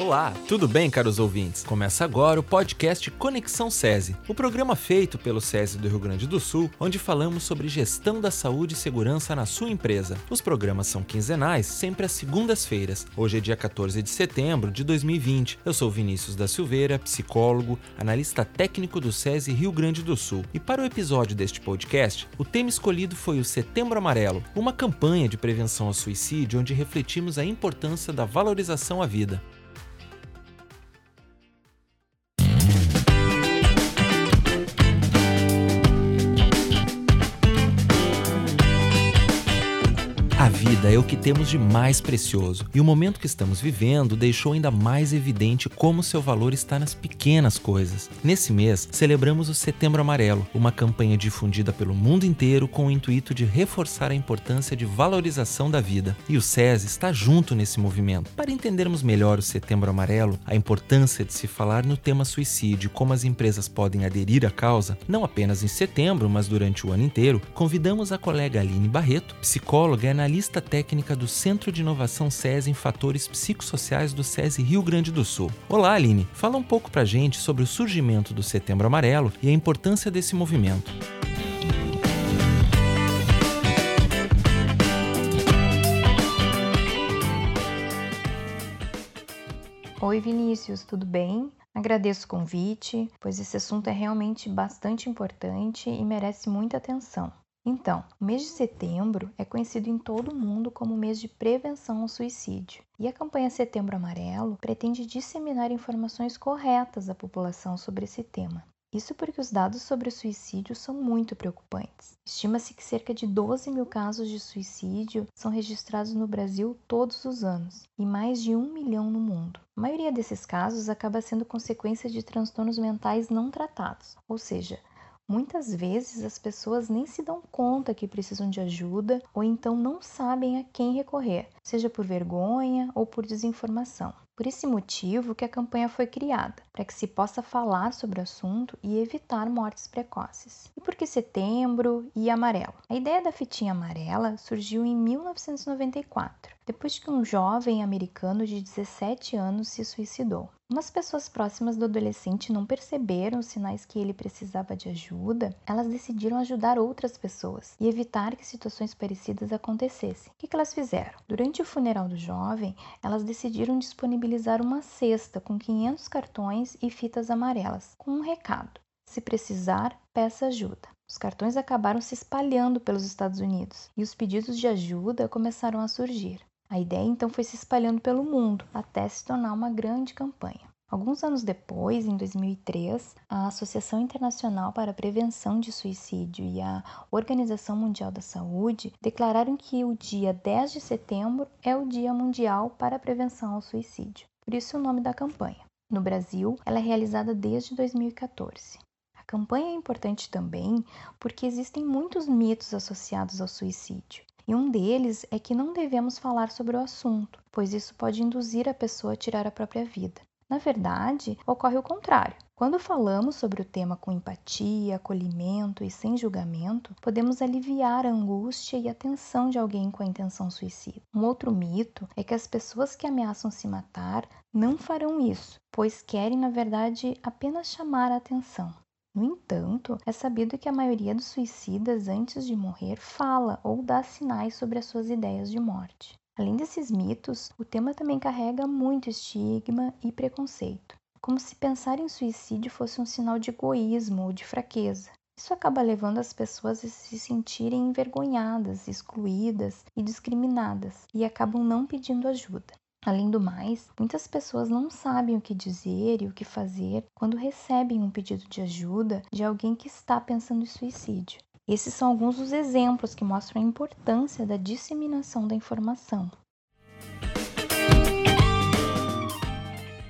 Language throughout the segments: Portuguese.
Olá, tudo bem, caros ouvintes? Começa agora o podcast Conexão SESI, o programa feito pelo SESI do Rio Grande do Sul, onde falamos sobre gestão da saúde e segurança na sua empresa. Os programas são quinzenais, sempre às segundas-feiras. Hoje é dia 14 de setembro de 2020. Eu sou Vinícius da Silveira, psicólogo, analista técnico do SESI Rio Grande do Sul. E para o episódio deste podcast, o tema escolhido foi o Setembro Amarelo, uma campanha de prevenção ao suicídio onde refletimos a importância da valorização à vida. Vida é o que temos de mais precioso, e o momento que estamos vivendo deixou ainda mais evidente como seu valor está nas pequenas coisas. Nesse mês, celebramos o Setembro Amarelo, uma campanha difundida pelo mundo inteiro com o intuito de reforçar a importância de valorização da vida. E o SES está junto nesse movimento. Para entendermos melhor o Setembro Amarelo, a importância de se falar no tema suicídio como as empresas podem aderir à causa, não apenas em setembro, mas durante o ano inteiro, convidamos a colega Aline Barreto, psicóloga e analista técnica do Centro de Inovação SESI em Fatores Psicossociais do SESI Rio Grande do Sul. Olá, Aline. Fala um pouco pra gente sobre o surgimento do Setembro Amarelo e a importância desse movimento. Oi, Vinícius, tudo bem? Agradeço o convite, pois esse assunto é realmente bastante importante e merece muita atenção. Então, o mês de setembro é conhecido em todo o mundo como o mês de prevenção ao suicídio. E a campanha Setembro Amarelo pretende disseminar informações corretas à população sobre esse tema. Isso porque os dados sobre o suicídio são muito preocupantes. Estima-se que cerca de 12 mil casos de suicídio são registrados no Brasil todos os anos e mais de um milhão no mundo. A maioria desses casos acaba sendo consequência de transtornos mentais não tratados, ou seja, Muitas vezes as pessoas nem se dão conta que precisam de ajuda ou então não sabem a quem recorrer, seja por vergonha ou por desinformação. Por esse motivo que a campanha foi criada, para que se possa falar sobre o assunto e evitar mortes precoces. E por que setembro e amarelo? A ideia da fitinha amarela surgiu em 1994, depois que um jovem americano de 17 anos se suicidou. Umas pessoas próximas do adolescente não perceberam os sinais que ele precisava de ajuda, elas decidiram ajudar outras pessoas e evitar que situações parecidas acontecessem. O que elas fizeram? Durante o funeral do jovem, elas decidiram disponibilizar uma cesta com 500 cartões e fitas amarelas, com um recado: se precisar, peça ajuda. Os cartões acabaram se espalhando pelos Estados Unidos e os pedidos de ajuda começaram a surgir. A ideia então foi se espalhando pelo mundo até se tornar uma grande campanha. Alguns anos depois, em 2003, a Associação Internacional para a Prevenção de Suicídio e a Organização Mundial da Saúde declararam que o dia 10 de setembro é o Dia Mundial para a Prevenção ao Suicídio. Por isso o nome da campanha. No Brasil, ela é realizada desde 2014. A campanha é importante também porque existem muitos mitos associados ao suicídio. E um deles é que não devemos falar sobre o assunto, pois isso pode induzir a pessoa a tirar a própria vida. Na verdade, ocorre o contrário. Quando falamos sobre o tema com empatia, acolhimento e sem julgamento, podemos aliviar a angústia e a tensão de alguém com a intenção suicida. Um outro mito é que as pessoas que ameaçam se matar não farão isso, pois querem, na verdade, apenas chamar a atenção. No entanto, é sabido que a maioria dos suicidas antes de morrer fala ou dá sinais sobre as suas ideias de morte. Além desses mitos, o tema também carrega muito estigma e preconceito, como se pensar em suicídio fosse um sinal de egoísmo ou de fraqueza. Isso acaba levando as pessoas a se sentirem envergonhadas, excluídas e discriminadas e acabam não pedindo ajuda. Além do mais, muitas pessoas não sabem o que dizer e o que fazer quando recebem um pedido de ajuda de alguém que está pensando em suicídio. Esses são alguns dos exemplos que mostram a importância da disseminação da informação.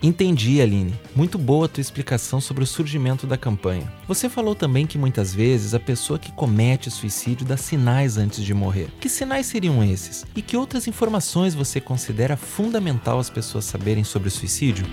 Entendi, Aline. Muito boa a tua explicação sobre o surgimento da campanha. Você falou também que muitas vezes a pessoa que comete suicídio dá sinais antes de morrer. Que sinais seriam esses? E que outras informações você considera fundamental as pessoas saberem sobre o suicídio?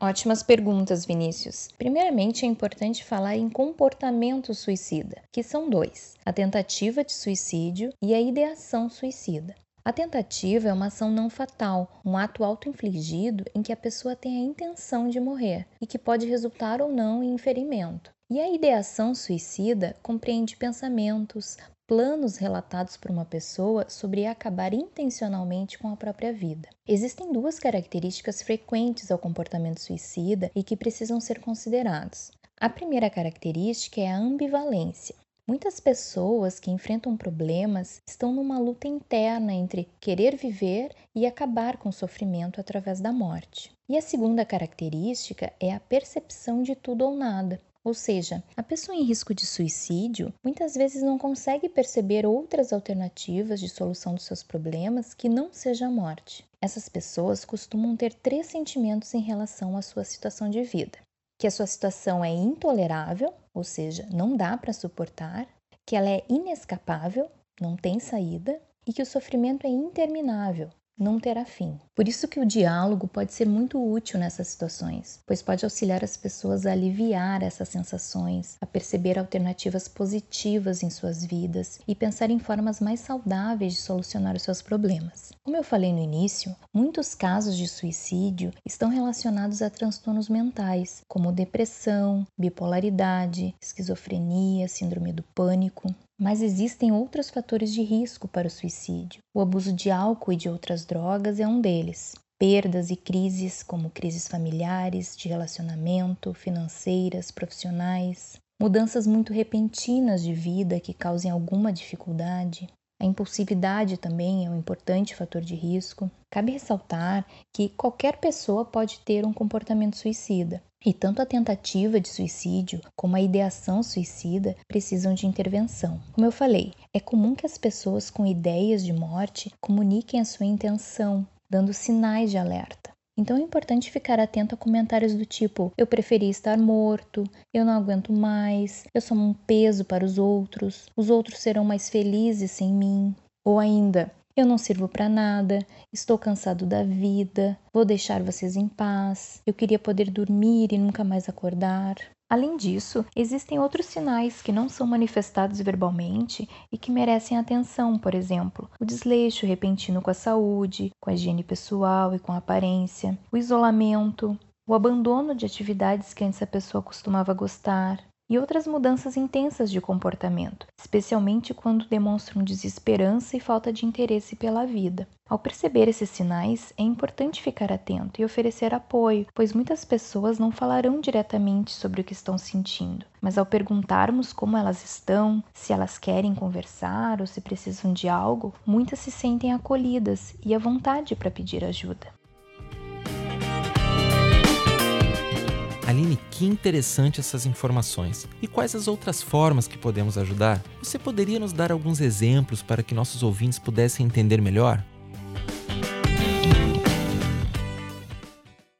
Ótimas perguntas, Vinícius. Primeiramente, é importante falar em comportamento suicida, que são dois: a tentativa de suicídio e a ideação suicida. A tentativa é uma ação não fatal, um ato auto-infligido em que a pessoa tem a intenção de morrer e que pode resultar ou não em ferimento. E a ideação suicida compreende pensamentos, planos relatados por uma pessoa sobre acabar intencionalmente com a própria vida. Existem duas características frequentes ao comportamento suicida e que precisam ser considerados. A primeira característica é a ambivalência. Muitas pessoas que enfrentam problemas estão numa luta interna entre querer viver e acabar com o sofrimento através da morte. E a segunda característica é a percepção de tudo ou nada. Ou seja, a pessoa em risco de suicídio muitas vezes não consegue perceber outras alternativas de solução dos seus problemas que não seja a morte. Essas pessoas costumam ter três sentimentos em relação à sua situação de vida: que a sua situação é intolerável, ou seja, não dá para suportar, que ela é inescapável, não tem saída, e que o sofrimento é interminável, não terá fim. Por isso que o diálogo pode ser muito útil nessas situações, pois pode auxiliar as pessoas a aliviar essas sensações, a perceber alternativas positivas em suas vidas e pensar em formas mais saudáveis de solucionar os seus problemas. Como eu falei no início, muitos casos de suicídio estão relacionados a transtornos mentais, como depressão, bipolaridade, esquizofrenia, síndrome do pânico. Mas existem outros fatores de risco para o suicídio. O abuso de álcool e de outras drogas é um deles. Perdas e crises, como crises familiares, de relacionamento, financeiras, profissionais. Mudanças muito repentinas de vida que causem alguma dificuldade. A impulsividade também é um importante fator de risco. Cabe ressaltar que qualquer pessoa pode ter um comportamento suicida, e tanto a tentativa de suicídio como a ideação suicida precisam de intervenção. Como eu falei, é comum que as pessoas com ideias de morte comuniquem a sua intenção, dando sinais de alerta. Então é importante ficar atento a comentários do tipo: eu preferi estar morto, eu não aguento mais, eu sou um peso para os outros, os outros serão mais felizes sem mim. Ou ainda, eu não sirvo para nada, estou cansado da vida, vou deixar vocês em paz, eu queria poder dormir e nunca mais acordar. Além disso, existem outros sinais que não são manifestados verbalmente e que merecem atenção, por exemplo, o desleixo repentino com a saúde, com a higiene pessoal e com a aparência, o isolamento, o abandono de atividades que antes a pessoa costumava gostar, e outras mudanças intensas de comportamento, especialmente quando demonstram desesperança e falta de interesse pela vida. Ao perceber esses sinais, é importante ficar atento e oferecer apoio, pois muitas pessoas não falarão diretamente sobre o que estão sentindo, mas ao perguntarmos como elas estão, se elas querem conversar ou se precisam de algo, muitas se sentem acolhidas e à vontade para pedir ajuda. Aline, que interessante essas informações. E quais as outras formas que podemos ajudar? Você poderia nos dar alguns exemplos para que nossos ouvintes pudessem entender melhor?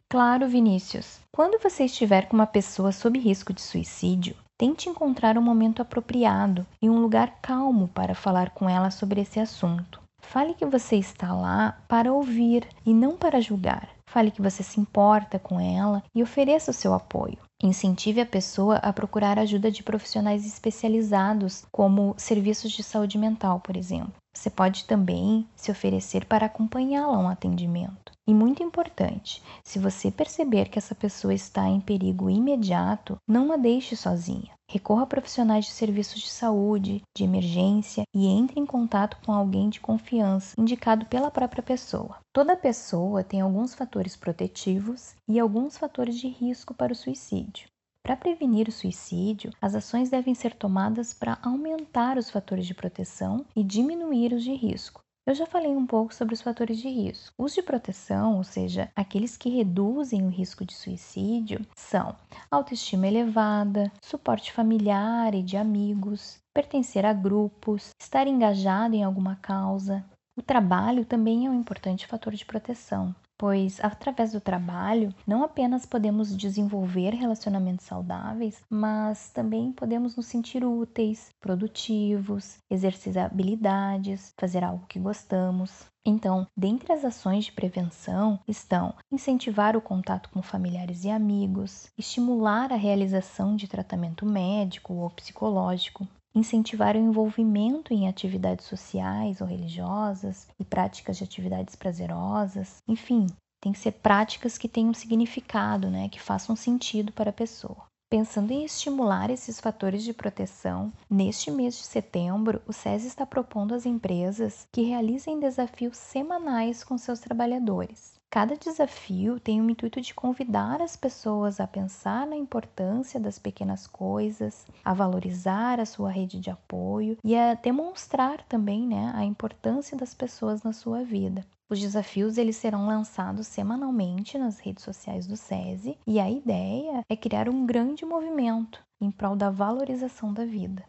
Claro, Vinícius. Quando você estiver com uma pessoa sob risco de suicídio, tente encontrar um momento apropriado e um lugar calmo para falar com ela sobre esse assunto. Fale que você está lá para ouvir e não para julgar. Fale que você se importa com ela e ofereça o seu apoio. Incentive a pessoa a procurar ajuda de profissionais especializados, como serviços de saúde mental, por exemplo. Você pode também se oferecer para acompanhá-la a um atendimento. E muito importante, se você perceber que essa pessoa está em perigo imediato, não a deixe sozinha. Recorra a profissionais de serviços de saúde, de emergência e entre em contato com alguém de confiança, indicado pela própria pessoa. Toda pessoa tem alguns fatores protetivos e alguns fatores de risco para o suicídio. Para prevenir o suicídio, as ações devem ser tomadas para aumentar os fatores de proteção e diminuir os de risco. Eu já falei um pouco sobre os fatores de risco. Os de proteção, ou seja, aqueles que reduzem o risco de suicídio, são autoestima elevada, suporte familiar e de amigos, pertencer a grupos, estar engajado em alguma causa. O trabalho também é um importante fator de proteção pois através do trabalho não apenas podemos desenvolver relacionamentos saudáveis, mas também podemos nos sentir úteis, produtivos, exercer habilidades, fazer algo que gostamos. Então, dentre as ações de prevenção estão incentivar o contato com familiares e amigos, estimular a realização de tratamento médico ou psicológico, incentivar o envolvimento em atividades sociais ou religiosas e práticas de atividades prazerosas, enfim, tem que ser práticas que tenham significado, né, que façam sentido para a pessoa. Pensando em estimular esses fatores de proteção, neste mês de setembro, o SESI está propondo às empresas que realizem desafios semanais com seus trabalhadores. Cada desafio tem o intuito de convidar as pessoas a pensar na importância das pequenas coisas, a valorizar a sua rede de apoio e a demonstrar também né, a importância das pessoas na sua vida. Os desafios eles serão lançados semanalmente nas redes sociais do SESI e a ideia é criar um grande movimento em prol da valorização da vida.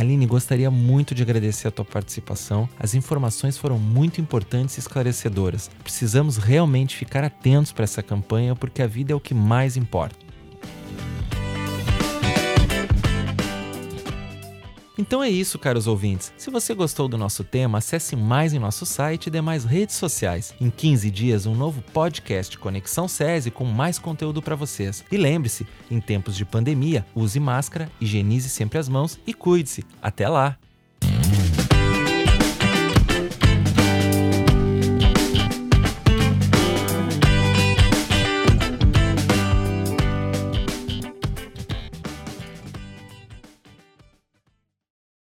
Aline, gostaria muito de agradecer a tua participação. As informações foram muito importantes e esclarecedoras. Precisamos realmente ficar atentos para essa campanha porque a vida é o que mais importa. Então é isso, caros ouvintes. Se você gostou do nosso tema, acesse mais em nosso site e demais redes sociais. Em 15 dias, um novo podcast Conexão SESI com mais conteúdo para vocês. E lembre-se, em tempos de pandemia, use máscara, higienize sempre as mãos e cuide-se. Até lá!